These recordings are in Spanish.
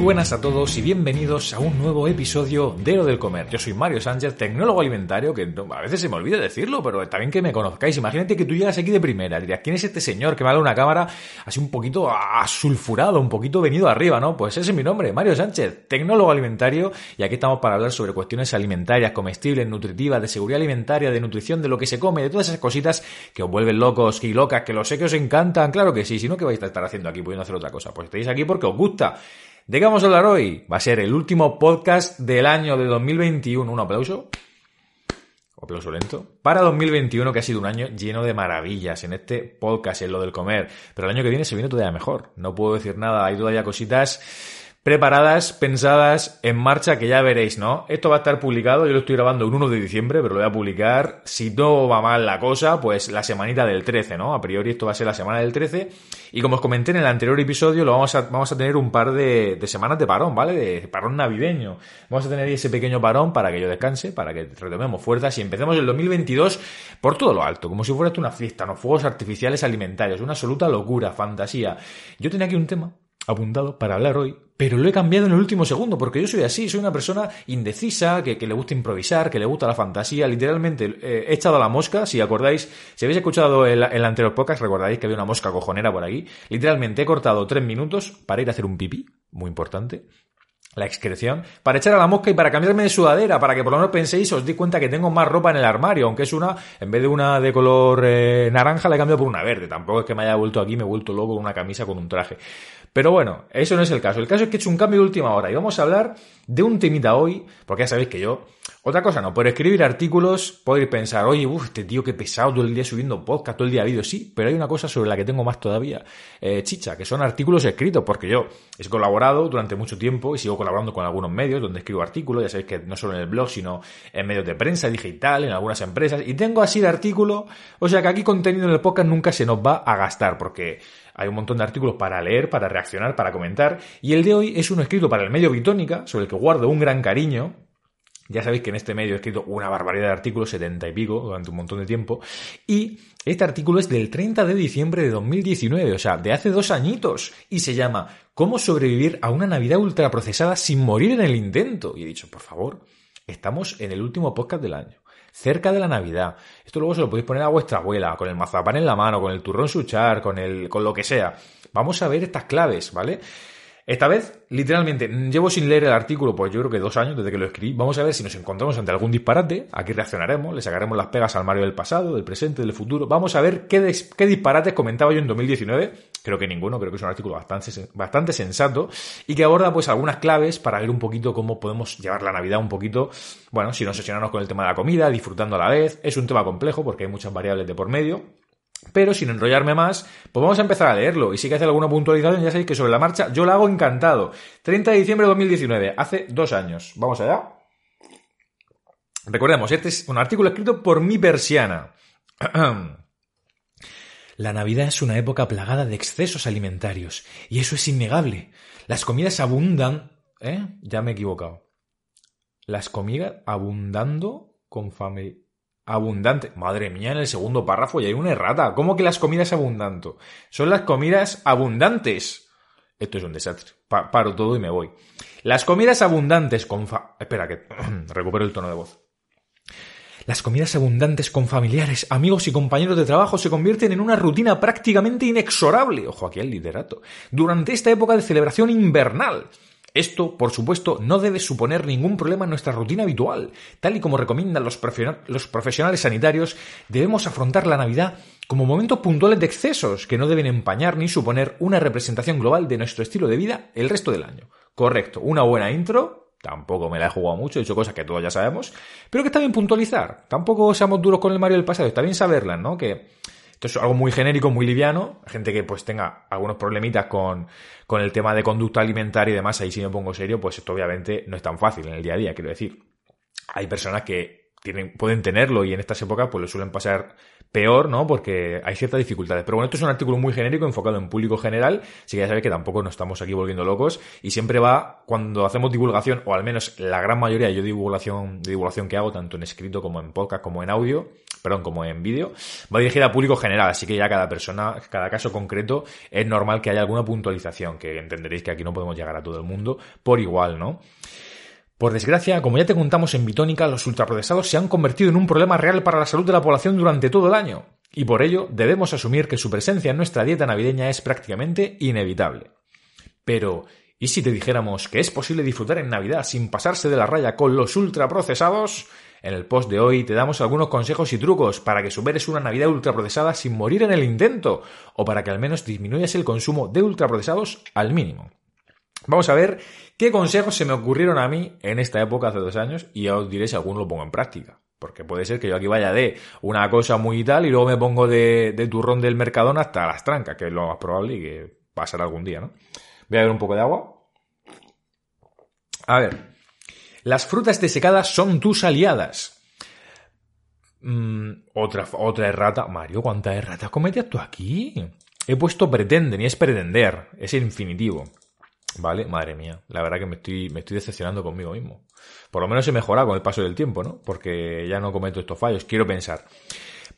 Muy buenas a todos y bienvenidos a un nuevo episodio de Lo del Comer. Yo soy Mario Sánchez, tecnólogo alimentario, que a veces se me olvida decirlo, pero también que me conozcáis. Imagínate que tú llegas aquí de primera, dirías, ¿quién es este señor que me habla una cámara así un poquito asulfurado, un poquito venido arriba, ¿no? Pues ese es mi nombre, Mario Sánchez, tecnólogo alimentario, y aquí estamos para hablar sobre cuestiones alimentarias, comestibles, nutritivas, de seguridad alimentaria, de nutrición, de lo que se come, de todas esas cositas que os vuelven locos y locas, que lo sé que os encantan, claro que sí, si no, ¿qué vais a estar haciendo aquí pudiendo hacer otra cosa? Pues estáis aquí porque os gusta. ¿De qué vamos a hablar hoy? Va a ser el último podcast del año de 2021. Un aplauso. Aplauso lento. Para 2021, que ha sido un año lleno de maravillas en este podcast, en lo del comer. Pero el año que viene se viene todavía mejor. No puedo decir nada. Hay todavía cositas preparadas, pensadas, en marcha, que ya veréis, ¿no? Esto va a estar publicado, yo lo estoy grabando el 1 de diciembre, pero lo voy a publicar, si no va mal la cosa, pues la semanita del 13, ¿no? A priori esto va a ser la semana del 13, y como os comenté en el anterior episodio, lo vamos a, tener un par de, semanas de parón, ¿vale? De parón navideño. Vamos a tener ese pequeño parón para que yo descanse, para que retomemos fuerzas y empecemos el 2022 por todo lo alto, como si fuera una fiesta, ¿no? Fuegos artificiales alimentarios, una absoluta locura, fantasía. Yo tenía aquí un tema apuntado para hablar hoy, pero lo he cambiado en el último segundo, porque yo soy así, soy una persona indecisa, que, le gusta improvisar, que le gusta la fantasía, literalmente eh, he echado a la mosca, si acordáis, si habéis escuchado el, el anterior podcast, recordaréis que había una mosca cojonera por aquí, literalmente he cortado tres minutos para ir a hacer un pipí, muy importante, la excreción, para echar a la mosca y para cambiarme de sudadera, para que por lo menos penséis, os di cuenta que tengo más ropa en el armario, aunque es una, en vez de una de color eh, naranja, la he cambiado por una verde. Tampoco es que me haya vuelto aquí, me he vuelto loco con una camisa con un traje. Pero bueno, eso no es el caso. El caso es que he hecho un cambio de última hora y vamos a hablar de un temita hoy, porque ya sabéis que yo, otra cosa no, por escribir artículos podéis pensar, oye, uff, este tío qué pesado todo el día subiendo podcast, todo el día vídeos, sí, pero hay una cosa sobre la que tengo más todavía, eh, chicha, que son artículos escritos, porque yo he colaborado durante mucho tiempo y sigo colaborando con algunos medios donde escribo artículos, ya sabéis que no solo en el blog, sino en medios de prensa digital, en algunas empresas, y tengo así de artículos, o sea que aquí contenido en el podcast nunca se nos va a gastar, porque hay un montón de artículos para leer, para reaccionar, para comentar, y el de hoy es uno escrito para el medio Bitónica, sobre el que guardo un gran cariño, ya sabéis que en este medio he escrito una barbaridad de artículos, 70 y pico, durante un montón de tiempo. Y este artículo es del 30 de diciembre de 2019, o sea, de hace dos añitos. Y se llama ¿Cómo sobrevivir a una Navidad ultraprocesada sin morir en el intento? Y he dicho, por favor, estamos en el último podcast del año. Cerca de la Navidad. Esto luego se lo podéis poner a vuestra abuela, con el mazapán en la mano, con el turrón suchar, con el, con lo que sea. Vamos a ver estas claves, ¿vale? Esta vez, literalmente, llevo sin leer el artículo, pues yo creo que dos años desde que lo escribí. Vamos a ver si nos encontramos ante algún disparate. Aquí reaccionaremos, le sacaremos las pegas al Mario del pasado, del presente, del futuro. Vamos a ver qué, qué disparates comentaba yo en 2019. Creo que ninguno, creo que es un artículo bastante, bastante sensato y que aborda pues algunas claves para ver un poquito cómo podemos llevar la Navidad un poquito, bueno, sin obsesionarnos con el tema de la comida, disfrutando a la vez. Es un tema complejo porque hay muchas variables de por medio. Pero sin enrollarme más, pues vamos a empezar a leerlo. Y si que hacer alguna puntualización, ya sabéis que sobre la marcha yo la hago encantado. 30 de diciembre de 2019, hace dos años. Vamos allá. Recordemos, este es un artículo escrito por mi persiana. La Navidad es una época plagada de excesos alimentarios, y eso es innegable. Las comidas abundan... ¿Eh? Ya me he equivocado. Las comidas abundando con familia... Abundante. Madre mía, en el segundo párrafo ya hay una errata. ¿Cómo que las comidas abundantes? Son las comidas abundantes. Esto es un desastre. Pa- paro todo y me voy. Las comidas abundantes con fa... Espera, que recupero el tono de voz. Las comidas abundantes con familiares, amigos y compañeros de trabajo se convierten en una rutina prácticamente inexorable, ojo aquí el liderato, durante esta época de celebración invernal. Esto, por supuesto, no debe suponer ningún problema en nuestra rutina habitual. Tal y como recomiendan los, los profesionales sanitarios, debemos afrontar la Navidad como momentos puntuales de excesos que no deben empañar ni suponer una representación global de nuestro estilo de vida el resto del año. Correcto, una buena intro, tampoco me la he jugado mucho, he dicho cosas que todos ya sabemos, pero que está bien puntualizar. Tampoco seamos duros con el Mario del pasado, está bien saberlas, ¿no? Que esto es algo muy genérico, muy liviano. Gente que pues tenga algunos problemitas con, con el tema de conducta alimentaria y demás, ahí si me pongo serio, pues esto obviamente no es tan fácil en el día a día, quiero decir. Hay personas que tienen, pueden tenerlo y en estas épocas pues lo suelen pasar peor, ¿no? Porque hay ciertas dificultades. Pero bueno, esto es un artículo muy genérico, enfocado en público general, así que ya sabéis que tampoco nos estamos aquí volviendo locos y siempre va, cuando hacemos divulgación, o al menos la gran mayoría yo divulgación, de divulgación que hago, tanto en escrito como en podcast, como en audio, perdón, como en vídeo, va dirigida a público general, así que ya cada persona, cada caso concreto, es normal que haya alguna puntualización, que entenderéis que aquí no podemos llegar a todo el mundo por igual, ¿no? Por desgracia, como ya te contamos en Bitónica, los ultraprocesados se han convertido en un problema real para la salud de la población durante todo el año, y por ello debemos asumir que su presencia en nuestra dieta navideña es prácticamente inevitable. Pero, ¿y si te dijéramos que es posible disfrutar en Navidad sin pasarse de la raya con los ultraprocesados? En el post de hoy te damos algunos consejos y trucos para que superes una Navidad ultraprocesada sin morir en el intento, o para que al menos disminuyas el consumo de ultraprocesados al mínimo. Vamos a ver qué consejos se me ocurrieron a mí en esta época hace dos años y ya os diré si alguno lo pongo en práctica. Porque puede ser que yo aquí vaya de una cosa muy tal y luego me pongo de, turrón del Mercadona hasta las trancas, que es lo más probable y que pasará algún día, ¿no? Voy a ver un poco de agua. A ver. Las frutas desecadas son tus aliadas. Mm, otra, otra errata. Mario, ¿cuántas erratas cometías tú aquí? He puesto pretenden y es pretender. Es infinitivo. Vale, madre mía. La verdad que me estoy, me estoy decepcionando conmigo mismo. Por lo menos he mejorado con el paso del tiempo, ¿no? Porque ya no cometo estos fallos. Quiero pensar.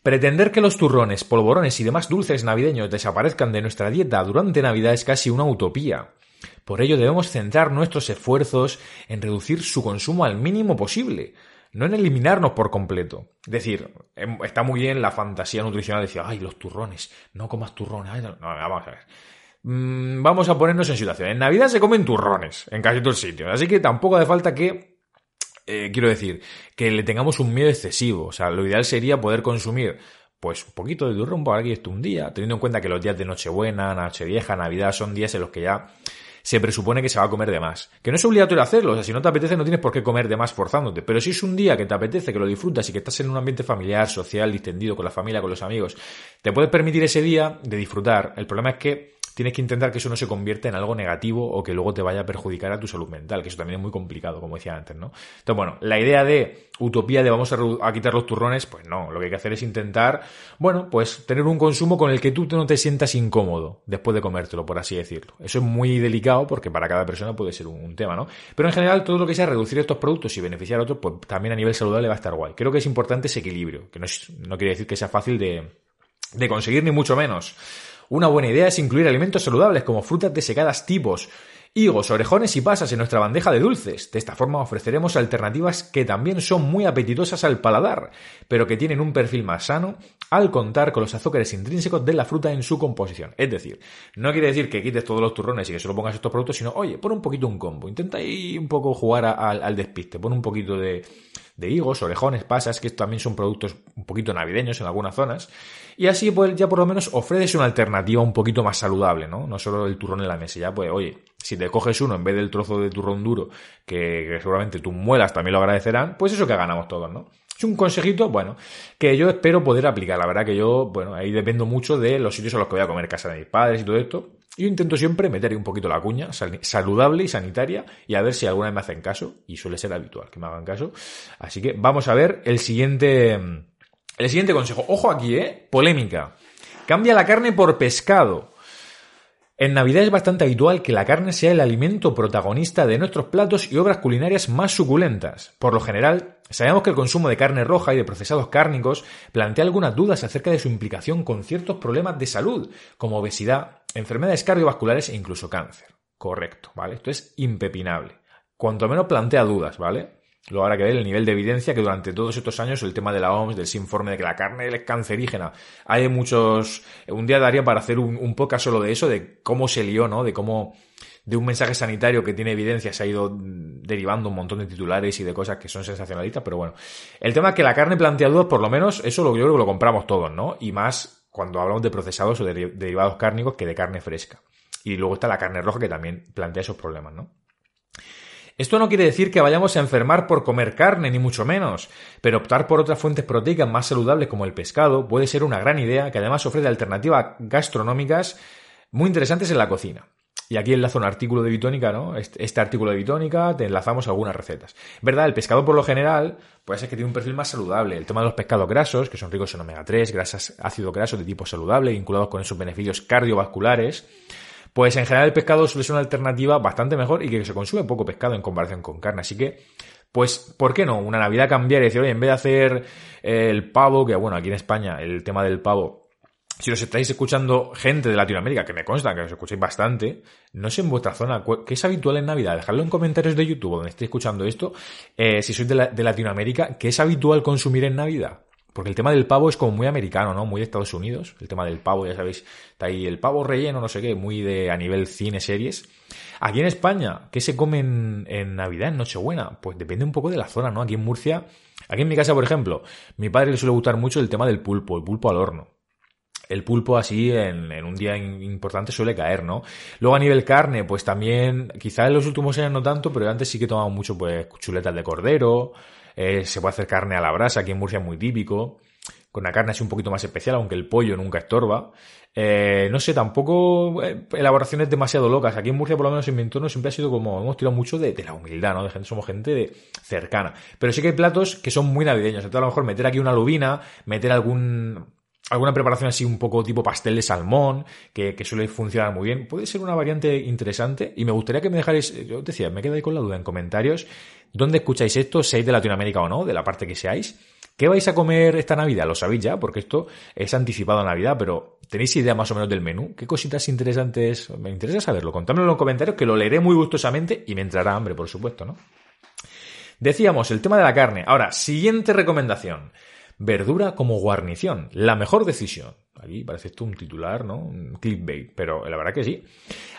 Pretender que los turrones, polvorones y demás dulces navideños desaparezcan de nuestra dieta durante Navidad es casi una utopía. Por ello debemos centrar nuestros esfuerzos en reducir su consumo al mínimo posible, no en eliminarnos por completo. Es decir, em, está muy bien la fantasía nutricional de decir, ay, los turrones, no comas turrones. no, vamos a ver. Mm, vamos a ponernos en situación. En Navidad se comen turrones en casi todos sitios, así que tampoco hace falta que, eh, quiero decir, que le tengamos un miedo excesivo. O sea, lo ideal sería poder consumir pues un poquito de turrón para aquí esto un día, teniendo en cuenta que los días de Nochebuena, Nochevieja, Navidad son días en los que ya se presupone que se va a comer de más. Que no es obligatorio hacerlo, o sea, si no te apetece no tienes por qué comer de más forzándote, pero si es un día que te apetece, que lo disfrutas y que estás en un ambiente familiar, social, distendido, con la familia, con los amigos, te puedes permitir ese día de disfrutar. El problema es que tienes que intentar que eso no se convierta en algo negativo o que luego te vaya a perjudicar a tu salud mental, que eso también es muy complicado, como decía antes, ¿no? Entonces, bueno, la idea de utopía de vamos a, quitar los turrones, pues no, lo que hay que hacer es intentar, bueno, pues tener un consumo con el que tú no te sientas incómodo después de comértelo, por así decirlo. Eso es muy delicado porque para cada persona puede ser un, tema, ¿no? Pero en general todo lo que sea reducir estos productos y beneficiar a otros, pues también a nivel saludable va a estar guay. Creo que es importante ese equilibrio, que no, quiere decir que sea fácil de conseguir ni mucho menos. Una buena idea es incluir alimentos saludables como frutas desecadas tipos, higos, orejones y pasas en nuestra bandeja de dulces. De esta forma ofreceremos alternativas que también son muy apetitosas al paladar, pero que tienen un perfil más sano al contar con los azúcares intrínsecos de la fruta en su composición. Es decir, no quiere decir que quites todos los turrones y que solo pongas estos productos, sino, oye, pon un poquito un combo. Intenta un poco jugar al despiste. Pon un poquito de, de higos, orejones, pasas, que también son productos un poquito navideños en algunas zonas. Y así pues ya por lo menos ofreces una alternativa un poquito más saludable, ¿no? No solo el turrón en la mesa, ya pues oye, si te coges uno en vez del trozo de turrón duro, que, seguramente tus muelas también lo agradecerán, pues eso que ganamos todos, ¿no? Es un consejito, bueno, que yo espero poder aplicar. La verdad que yo, bueno, ahí dependo mucho de los sitios a los que voy a comer, casa de mis padres y todo esto. Yo intento siempre meter un poquito la cuña, saludable y sanitaria, y a ver si alguna vez me hacen caso, y suele ser habitual que me hagan caso. Así que vamos a ver el siguiente, el siguiente consejo. Ojo aquí, eh, polémica. Cambia la carne por pescado. En Navidad es bastante habitual que la carne sea el alimento protagonista de nuestros platos y obras culinarias más suculentas. Por lo general, sabemos que el consumo de carne roja y de procesados cárnicos plantea algunas dudas acerca de su implicación con ciertos problemas de salud, como obesidad, enfermedades cardiovasculares e incluso cáncer. Correcto, ¿vale? Esto es impepinable. Cuanto menos plantea dudas, ¿vale? Luego habrá que ver el nivel de evidencia que durante todos estos años el tema de la OMS, del informe de que la carne es cancerígena. Hay muchos. Un día daría para hacer un, un podcast solo de eso, de cómo se lió, ¿no? De cómo de un mensaje sanitario que tiene evidencia se ha ido derivando un montón de titulares y de cosas que son sensacionalistas, pero bueno. El tema es que la carne plantea dudas, por lo menos, eso lo, yo creo que lo compramos todos, ¿no? Y más cuando hablamos de procesados o de derivados cárnicos que de carne fresca. Y luego está la carne roja que también plantea esos problemas, ¿no? Esto no quiere decir que vayamos a enfermar por comer carne, ni mucho menos, pero optar por otras fuentes proteicas más saludables como el pescado puede ser una gran idea que además ofrece alternativas gastronómicas muy interesantes en la cocina. Y aquí enlazo un artículo de Bitónica, ¿no? Este, este, artículo de Bitónica, te enlazamos algunas recetas. ¿Verdad? El pescado por lo general puede ser que tiene un perfil más saludable. El tema de los pescados grasos, que son ricos en omega 3, grasas ácido graso de tipo saludable, vinculados con esos beneficios cardiovasculares, pues en general el pescado suele ser una alternativa bastante mejor y que se consume poco pescado en comparación con carne. Así que, pues, ¿por qué no? Una Navidad cambiar y decir, oye, en vez de hacer el pavo, que bueno, aquí en España el tema del pavo si os estáis escuchando gente de Latinoamérica, que me consta que os escucháis bastante, no sé en vuestra zona qué es habitual en Navidad. Dejadlo en comentarios de YouTube donde estéis escuchando esto. Eh, si sois de, de, Latinoamérica, ¿qué es habitual consumir en Navidad? Porque el tema del pavo es como muy americano, ¿no? Muy de Estados Unidos. El tema del pavo, ya sabéis, está ahí el pavo relleno, no sé qué, muy de a nivel cine, series. Aquí en España, ¿qué se come en, en Navidad, en Nochebuena? Pues depende un poco de la zona, ¿no? Aquí en Murcia, aquí en mi casa, por ejemplo, mi padre le suele gustar mucho el tema del pulpo, el pulpo al horno el pulpo así en, un día importante suele caer, ¿no? Luego a nivel carne, pues también, quizá en los últimos años no tanto, pero antes sí que tomamos mucho, pues, chuletas de cordero, eh, se puede hacer carne a la brasa, aquí en Murcia es muy típico, con una carne así un poquito más especial, aunque el pollo nunca estorba. Eh, no sé, tampoco eh, elaboraciones demasiado locas. Aquí en Murcia, por lo menos en mi entorno, siempre ha sido como, hemos tirado mucho de, la humildad, ¿no? De gente, somos gente de, cercana. Pero sí que hay platos que son muy navideños. Entonces, a lo mejor meter aquí una lubina, meter algún alguna preparación así un poco tipo pastel de salmón, que, suele funcionar muy bien. Puede ser una variante interesante y me gustaría que me dejáis, yo os decía, me quedáis con la duda en comentarios, ¿dónde escucháis esto? ¿Seáis de Latinoamérica o no? De la parte que seáis. ¿Qué vais a comer esta Navidad? Lo sabéis ya, porque esto es anticipado a Navidad, pero ¿tenéis idea más o menos del menú? ¿Qué cositas interesantes? Me interesa saberlo. Contádmelo en los comentarios, que lo leeré muy gustosamente y me entrará hambre, por supuesto, ¿no? Decíamos, el tema de la carne. Ahora, siguiente recomendación. Verdura como guarnición. La mejor decisión. Aquí parece esto un titular, ¿no? Un clickbait, pero la verdad que sí.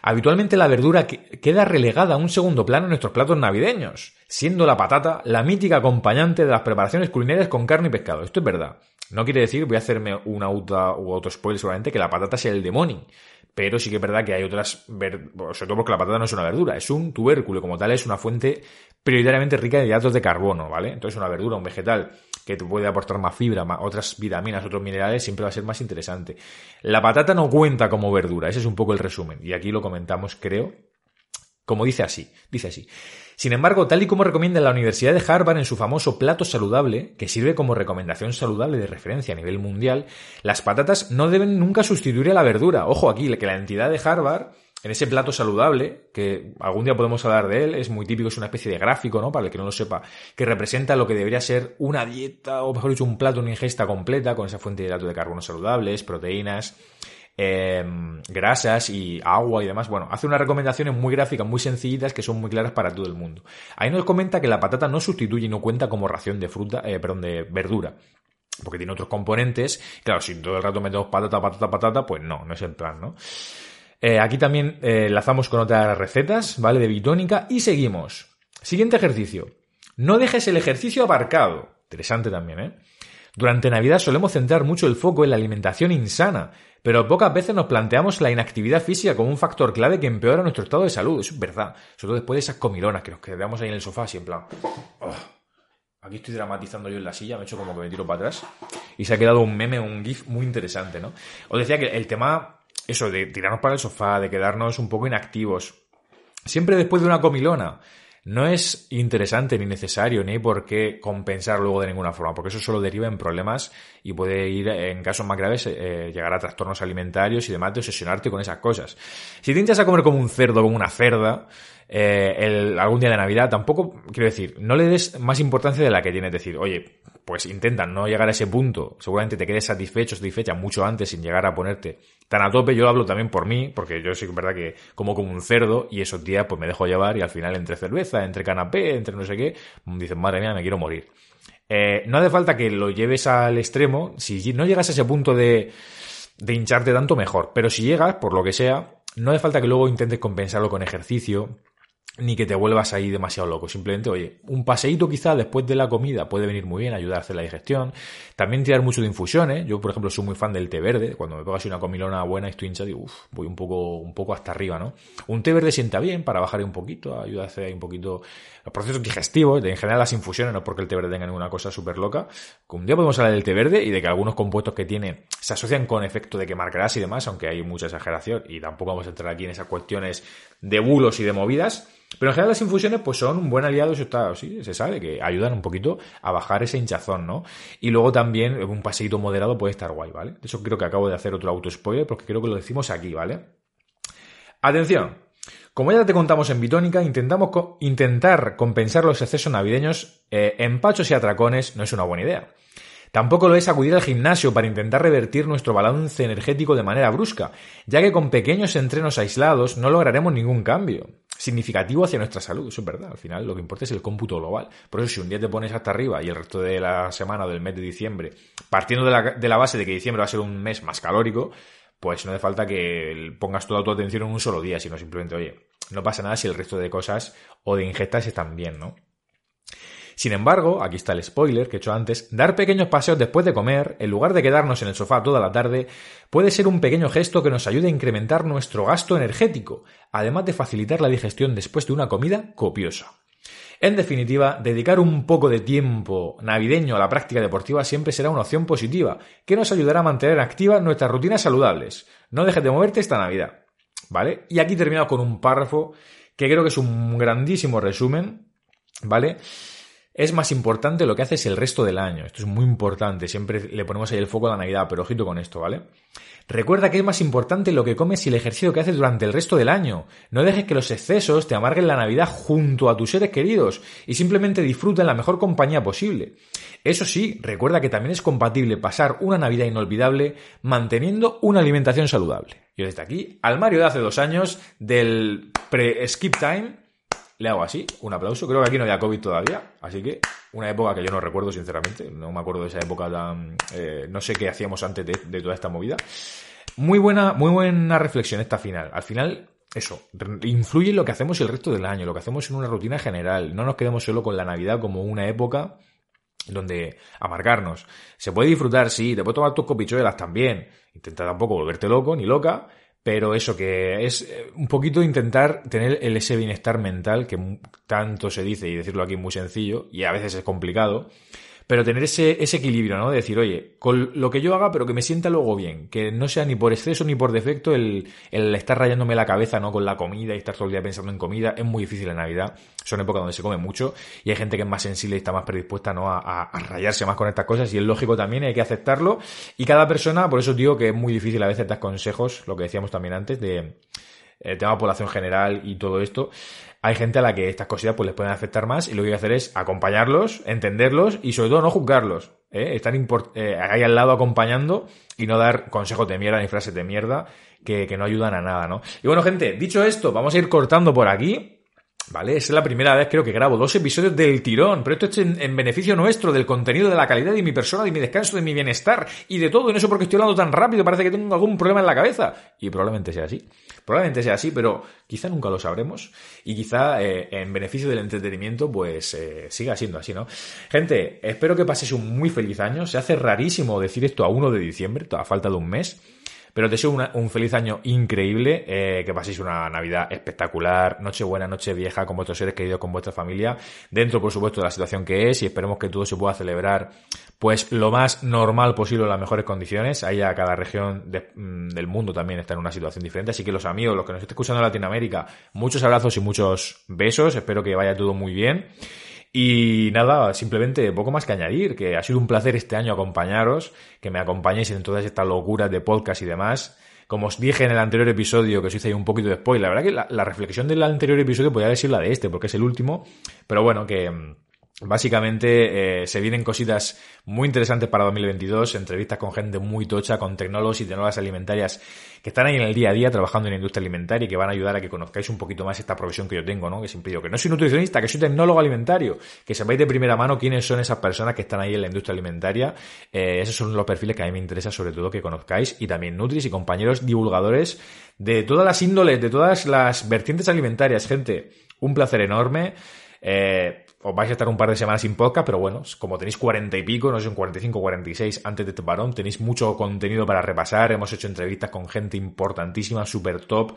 Habitualmente la verdura queda relegada a un segundo plano en nuestros platos navideños, siendo la patata la mítica acompañante de las preparaciones culinarias con carne y pescado. Esto es verdad. No quiere decir, voy a hacerme una auto u auto spoiler seguramente, que la patata sea el demonio. Pero sí que es verdad que hay otras, sobre todo porque la patata no es una verdura, es un tubérculo, como tal es una fuente prioritariamente rica de hidratos de carbono, ¿vale? Entonces una verdura, un vegetal que te puede aportar más fibra, otras vitaminas, otros minerales, siempre va a ser más interesante. La patata no cuenta como verdura, ese es un poco el resumen. Y aquí lo comentamos, creo, como dice así, dice así. Sin embargo, tal y como recomienda la Universidad de Harvard en su famoso plato saludable, que sirve como recomendación saludable de referencia a nivel mundial, las patatas no deben nunca sustituir a la verdura. Ojo aquí, que la entidad de Harvard en ese plato saludable, que algún día podemos hablar de él, es muy típico, es una especie de gráfico, ¿no? Para el que no lo sepa, que representa lo que debería ser una dieta, o mejor dicho, un plato, una ingesta completa, con esa fuente de hidrato de carbono saludables, proteínas, em, grasas y agua y demás. Bueno, hace unas recomendaciones muy gráficas, muy sencillitas, que son muy claras para todo el mundo. Ahí nos comenta que la patata no sustituye y no cuenta como ración de fruta, eh, perdón, de verdura porque tiene otros componentes. Claro, si todo el rato metemos patata, patata, patata, pues no, no es el plan, ¿no? Eh, aquí también eh, con otras recetas, ¿vale? De bitónica y seguimos. Siguiente ejercicio. No dejes el ejercicio aparcado. Interesante también, ¿eh? Durante Navidad solemos centrar mucho el foco en la alimentación insana, pero pocas veces nos planteamos la inactividad física como un factor clave que empeora nuestro estado de salud. Eso es verdad. Sobre todo después de esas comilonas que nos quedamos ahí en el sofá así en plan... Oh, aquí estoy dramatizando yo en la silla, me he hecho como que me tiro para atrás. Y se ha quedado un meme, un gif muy interesante, ¿no? Os decía que el tema eso de tirarnos para el sofá, de quedarnos un poco inactivos, siempre después de una comilona, no es interesante ni necesario ni hay por qué compensar luego de ninguna forma, porque eso solo deriva en problemas y puede ir, en casos más graves, eh, llegar a trastornos alimentarios y demás de obsesionarte con esas cosas. Si te a comer como un cerdo, como una cerda, eh, el, algún día de Navidad, tampoco, quiero decir, no le des más importancia de la que tienes. Decir, oye, pues intenta no llegar a ese punto. Seguramente te quedes satisfecho, satisfecha mucho antes sin llegar a ponerte tan a tope. Yo hablo también por mí, porque yo sí que es verdad que como como un cerdo y esos días pues me dejo llevar y al final entre cerveza, entre canapé, entre no sé qué, dicen, madre mía, me quiero morir. Eh, no hace falta que lo lleves al extremo. Si no llegas a ese punto de, de hincharte tanto, mejor. Pero si llegas, por lo que sea, no hace falta que luego intentes compensarlo con ejercicio, ni que te vuelvas ahí demasiado loco. Simplemente, oye, un paseíto quizá después de la comida puede venir muy bien, ayudar a hacer la digestión. También tirar mucho de infusiones. Yo, por ejemplo, soy muy fan del té verde. Cuando me pongo así una comilona buena y estoy hinchado, digo, uff, voy un poco, un poco hasta arriba, ¿no? Un té verde sienta bien para bajar un poquito, ayuda a hacer ahí un poquito los procesos digestivos, en general las infusiones, no porque el té verde tenga ninguna cosa súper loca. Un día podemos hablar del té verde y de que algunos compuestos que tiene se asocian con efecto de quemar grasa y demás, aunque hay mucha exageración y tampoco vamos a entrar aquí en esas cuestiones de bulos y de movidas. Pero en general las infusiones pues son un buen aliado, eso está, sí, se sabe, que ayudan un poquito a bajar ese hinchazón, ¿no? Y luego también un paseíto moderado puede estar guay, ¿vale? De eso creo que acabo de hacer otro auto spoiler porque creo que lo decimos aquí, ¿vale? Atención, como ya te contamos en Bitónica, intentamos intentar compensar los excesos navideños eh, en pachos y atracones no es una buena idea. Tampoco lo es acudir al gimnasio para intentar revertir nuestro balance energético de manera brusca, ya que con pequeños entrenos aislados no lograremos ningún cambio significativo hacia nuestra salud. Eso es verdad. Al final lo que importa es el cómputo global. Por eso si un día te pones hasta arriba y el resto de la semana o del mes de diciembre, partiendo de la, de la base de que diciembre va a ser un mes más calórico, pues no hace falta que pongas toda tu atención en un solo día, sino simplemente, oye, no pasa nada si el resto de cosas o de ingestas están bien, ¿no? Sin embargo, aquí está el spoiler que he hecho antes, dar pequeños paseos después de comer, en lugar de quedarnos en el sofá toda la tarde, puede ser un pequeño gesto que nos ayude a incrementar nuestro gasto energético, además de facilitar la digestión después de una comida copiosa. En definitiva, dedicar un poco de tiempo navideño a la práctica deportiva siempre será una opción positiva, que nos ayudará a mantener activas nuestras rutinas saludables. No dejes de moverte esta Navidad. ¿Vale? Y aquí terminamos con un párrafo que creo que es un grandísimo resumen, ¿vale? Es más importante lo que haces el resto del año. Esto es muy importante. Siempre le ponemos ahí el foco a la Navidad, pero ojito con esto, ¿vale? Recuerda que es más importante lo que comes y el ejercicio que haces durante el resto del año. No dejes que los excesos te amarguen la Navidad junto a tus seres queridos y simplemente disfruta en la mejor compañía posible. Eso sí, recuerda que también es compatible pasar una Navidad inolvidable manteniendo una alimentación saludable. Yo desde aquí, al Mario de hace dos años, del pre-skip time, le hago así, un aplauso. Creo que aquí no había COVID todavía, así que una época que yo no recuerdo, sinceramente. No me acuerdo de esa época tan. Eh, no sé qué hacíamos antes de, toda esta movida. Muy buena, muy buena reflexión esta final. Al final, eso, influye en lo que hacemos el resto del año, lo que hacemos en una rutina general. No nos quedemos solo con la Navidad como una época donde amargarnos. Se puede disfrutar, sí, te puedes tomar tus copichuelas también. Intenta tampoco volverte loco ni loca, pero eso que es eh, un poquito intentar tener el, ese bienestar mental que tanto se dice y decirlo aquí muy sencillo y a veces es complicado, pero tener ese, ese equilibrio, ¿no? De decir, oye, con lo que yo haga, pero que me sienta luego bien, que no sea ni por exceso ni por defecto el, el estar rayándome la cabeza, ¿no? Con la comida y estar todo el día pensando en comida, es muy difícil en Navidad, son épocas donde se come mucho y hay gente que es más sensible y está más predispuesta, ¿no? A, a, rayarse más con estas cosas y es lógico también, hay que aceptarlo y cada persona, por eso digo que es muy difícil a veces dar consejos, lo que decíamos también antes, de el tema de población general y todo esto, hay gente a la que estas cositas pues les pueden afectar más y lo que hay que hacer es acompañarlos, entenderlos y sobre todo no juzgarlos. ¿eh? Estar eh, ahí al lado acompañando y no dar consejos de mierda ni frases de mierda que, que no ayudan a nada, ¿no? Y bueno, gente, dicho esto, vamos a ir cortando por aquí. ¿Vale? Es la primera vez creo que grabo dos episodios del tirón, pero esto es en, beneficio nuestro, del contenido, de la calidad de mi persona, de mi descanso, de mi bienestar y de todo. Y no sé por qué estoy hablando tan rápido, parece que tengo algún problema en la cabeza. Y probablemente sea así. Probablemente sea así, pero quizá nunca lo sabremos. Y quizá eh, en beneficio del entretenimiento, pues eh, siga siendo así, ¿no? Gente, espero que paséis un muy feliz año. Se hace rarísimo decir esto a 1 de diciembre, a falta de un mes. Pero te deseo un feliz año increíble, eh, que paséis una Navidad espectacular, noche buena, noche vieja con vuestros seres queridos, con vuestra familia, dentro por supuesto de la situación que es y esperemos que todo se pueda celebrar pues lo más normal posible en las mejores condiciones. Ahí a cada región mm, del mundo también está en una situación diferente, así que los amigos, los que nos estén escuchando en Latinoamérica, muchos abrazos y muchos besos, espero que vaya todo muy bien. Y nada, simplemente poco más que añadir, que ha sido un placer este año acompañaros, que me acompañéis en todas estas locuras de podcast y demás. Como os dije en el anterior episodio, que os hice ahí un poquito de spoiler, la verdad que la, reflexión del anterior episodio podría decir la de este, porque es el último, pero bueno, que Básicamente eh, se vienen cositas muy interesantes para 2022, entrevistas con gente muy tocha, con tecnólogos y tecnólogas alimentarias que están ahí en el día a día trabajando en la industria alimentaria y que van a ayudar a que conozcáis un poquito más esta profesión que yo tengo, ¿no? Que siempre digo que no soy nutricionista, que soy tecnólogo alimentario, que sepáis de primera mano quiénes son esas personas que están ahí en la industria alimentaria. Eh, esos son los perfiles que a mí me interesa sobre todo que conozcáis y también nutris y compañeros divulgadores de todas las índoles, de todas las vertientes alimentarias, gente un placer enorme. Eh, os vais a estar un par de semanas sin podcast, pero bueno, como tenéis cuarenta y pico, no sé, un 45 46 antes de este parón, tenéis mucho contenido para repasar. Hemos hecho entrevistas con gente importantísima, super top,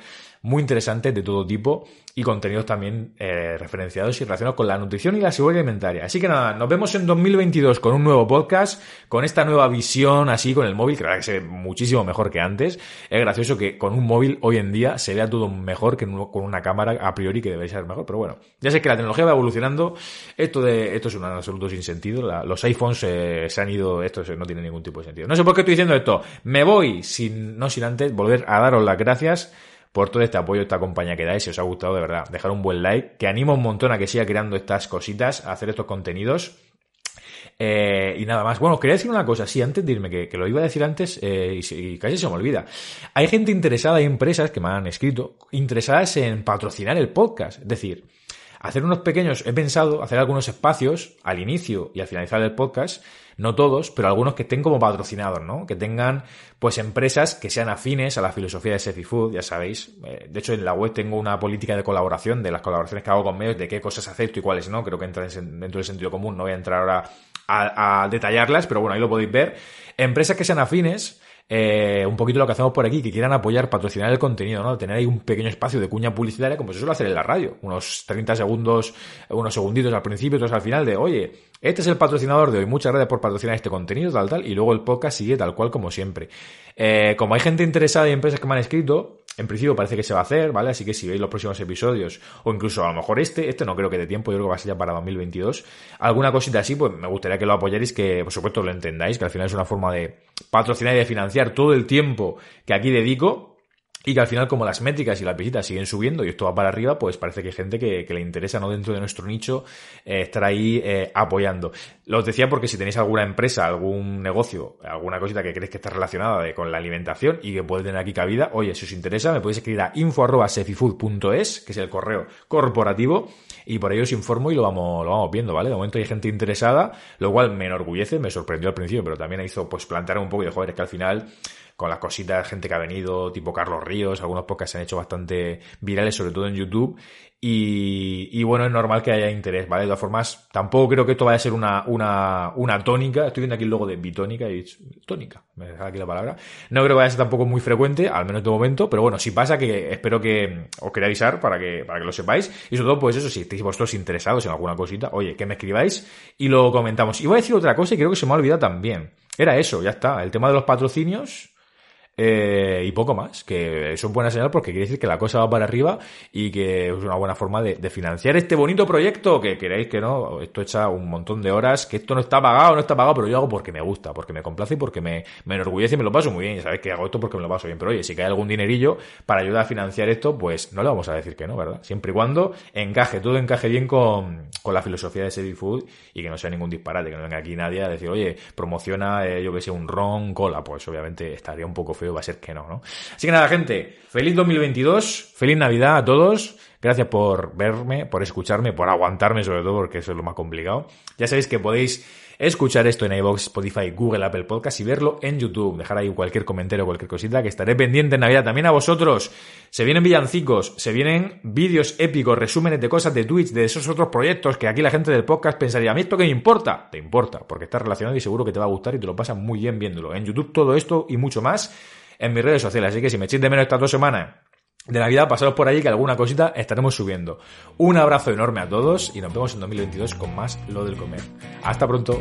muy interesante de todo tipo y contenidos también eh, referenciados y relacionados con la nutrición y la seguridad alimentaria. Así que nada, nos vemos en 2022 con un nuevo podcast, con esta nueva visión así con el móvil, que la verdad que se ve muchísimo mejor que antes. Es gracioso que con un móvil hoy en día se vea todo mejor que con una cámara a priori que debería ser mejor, pero bueno, ya sé que la tecnología va evolucionando. Esto de esto es un absoluto sin sentido. los iPhones eh, se han ido, esto no tiene ningún tipo de sentido. No sé por qué estoy diciendo esto. Me voy sin no sin antes volver a daros las gracias por todo este apoyo, esta compañía que dais. Si os ha gustado, de verdad, dejar un buen like, que animo un montón a que siga creando estas cositas, a hacer estos contenidos. Eh, y nada más. Bueno, quería decir una cosa, sí, antes de irme, que, lo iba a decir antes eh, y, casi se me olvida. Hay gente interesada, hay empresas que me han escrito, interesadas en patrocinar el podcast. Es decir, hacer unos pequeños, he pensado hacer algunos espacios al inicio y al finalizar el podcast no todos, pero algunos que estén como patrocinados, ¿no? Que tengan, pues, empresas que sean afines a la filosofía de Sefi Food, ya sabéis. Eh, de hecho, en la web tengo una política de colaboración, de las colaboraciones que hago con medios, de qué cosas acepto y cuáles no. Creo que entra dentro del sentido común, no voy a entrar ahora a, a detallarlas, pero bueno, ahí lo podéis ver. Empresas que sean afines, eh, un poquito lo que hacemos por aquí, que quieran apoyar, patrocinar el contenido, ¿no? Tener ahí un pequeño espacio de cuña publicitaria, como se suele hacer en la radio. Unos 30 segundos, unos segunditos al principio, otros al final de, oye, este es el patrocinador de hoy, muchas gracias por patrocinar este contenido, tal, tal, y luego el podcast sigue tal cual como siempre. Eh, como hay gente interesada y empresas que me han escrito, en principio parece que se va a hacer, ¿vale? Así que si veis los próximos episodios, o incluso a lo mejor este, este no creo que de tiempo, yo creo que va a ser ya para 2022, alguna cosita así, pues me gustaría que lo apoyarais, que por supuesto lo entendáis, que al final es una forma de patrocinar y de financiar todo el tiempo que aquí dedico, y que al final, como las métricas y las visitas siguen subiendo y esto va para arriba, pues parece que hay gente que, le interesa, ¿no? Dentro de nuestro nicho, eh, estar ahí eh, apoyando. Lo os decía porque si tenéis alguna empresa, algún negocio, alguna cosita que creéis que está relacionada con la alimentación y que puede tener aquí cabida, oye, si os interesa, me podéis escribir a info.sefifood.es, que es el correo corporativo, y por ello os informo y lo vamos, lo vamos viendo, ¿vale? De momento hay gente interesada, lo cual me enorgullece, me sorprendió al principio, pero también hizo pues plantear un poco de, joder, es que al final con las cositas, gente que ha venido, tipo Carlos Ríos, algunos podcasts se han hecho bastante virales, sobre todo en YouTube. Y, bueno, es normal que haya interés, ¿vale? De todas formas, tampoco creo que esto vaya a ser una, una, una tónica. Estoy viendo aquí el logo de bitónica y tónica, me deja aquí la palabra. No creo que vaya a ser tampoco muy frecuente, al menos de momento, pero bueno, si pasa que espero que os quería avisar para que, para que lo sepáis. Y sobre todo, pues eso, si estáis vosotros interesados en alguna cosita, oye, que me escribáis y lo comentamos. Y voy a decir otra cosa y creo que se me ha olvidado también. Era eso, ya está. El tema de los patrocinios eh, y poco más, que es buena señal porque quiere decir que la cosa va para arriba y que es una buena forma de, financiar este bonito proyecto que queréis que no, esto echa un montón de horas, que esto no está pagado, no está pagado, pero yo hago porque me gusta, porque me complace y porque me, me enorgullece y me lo paso muy bien. Y sabéis que hago esto porque me lo paso bien, pero oye, si cae algún dinerillo para ayudar a financiar esto, pues no le vamos a decir que no, ¿verdad? Siempre y cuando encaje, todo encaje bien con, con la filosofía de Sevi Food y que no sea ningún disparate, que no venga aquí nadie a decir, oye, promociona, eh, yo que sé, un ron, cola, pues obviamente estaría un poco feo va a ser que no, ¿no? Así que nada, gente, feliz 2022, feliz Navidad a todos. Gracias por verme, por escucharme, por aguantarme sobre todo, porque eso es lo más complicado. Ya sabéis que podéis escuchar esto en iVoox, Spotify, Google, Apple Podcast y verlo en YouTube. Dejar ahí cualquier comentario, cualquier cosita, que estaré pendiente en Navidad. También a vosotros. Se vienen villancicos, se vienen vídeos épicos, resúmenes de cosas de Twitch, de esos otros proyectos que aquí la gente del podcast pensaría, ¿a mí esto qué me importa? Te importa, porque está relacionado y seguro que te va a gustar y te lo pasas muy bien viéndolo. En YouTube todo esto y mucho más en mis redes sociales. Así que si me echéis de menos estas dos semanas de Navidad, pasaros por allí que alguna cosita estaremos subiendo. Un abrazo enorme a todos y nos vemos en 2022 con más Lo del Comer. Hasta pronto.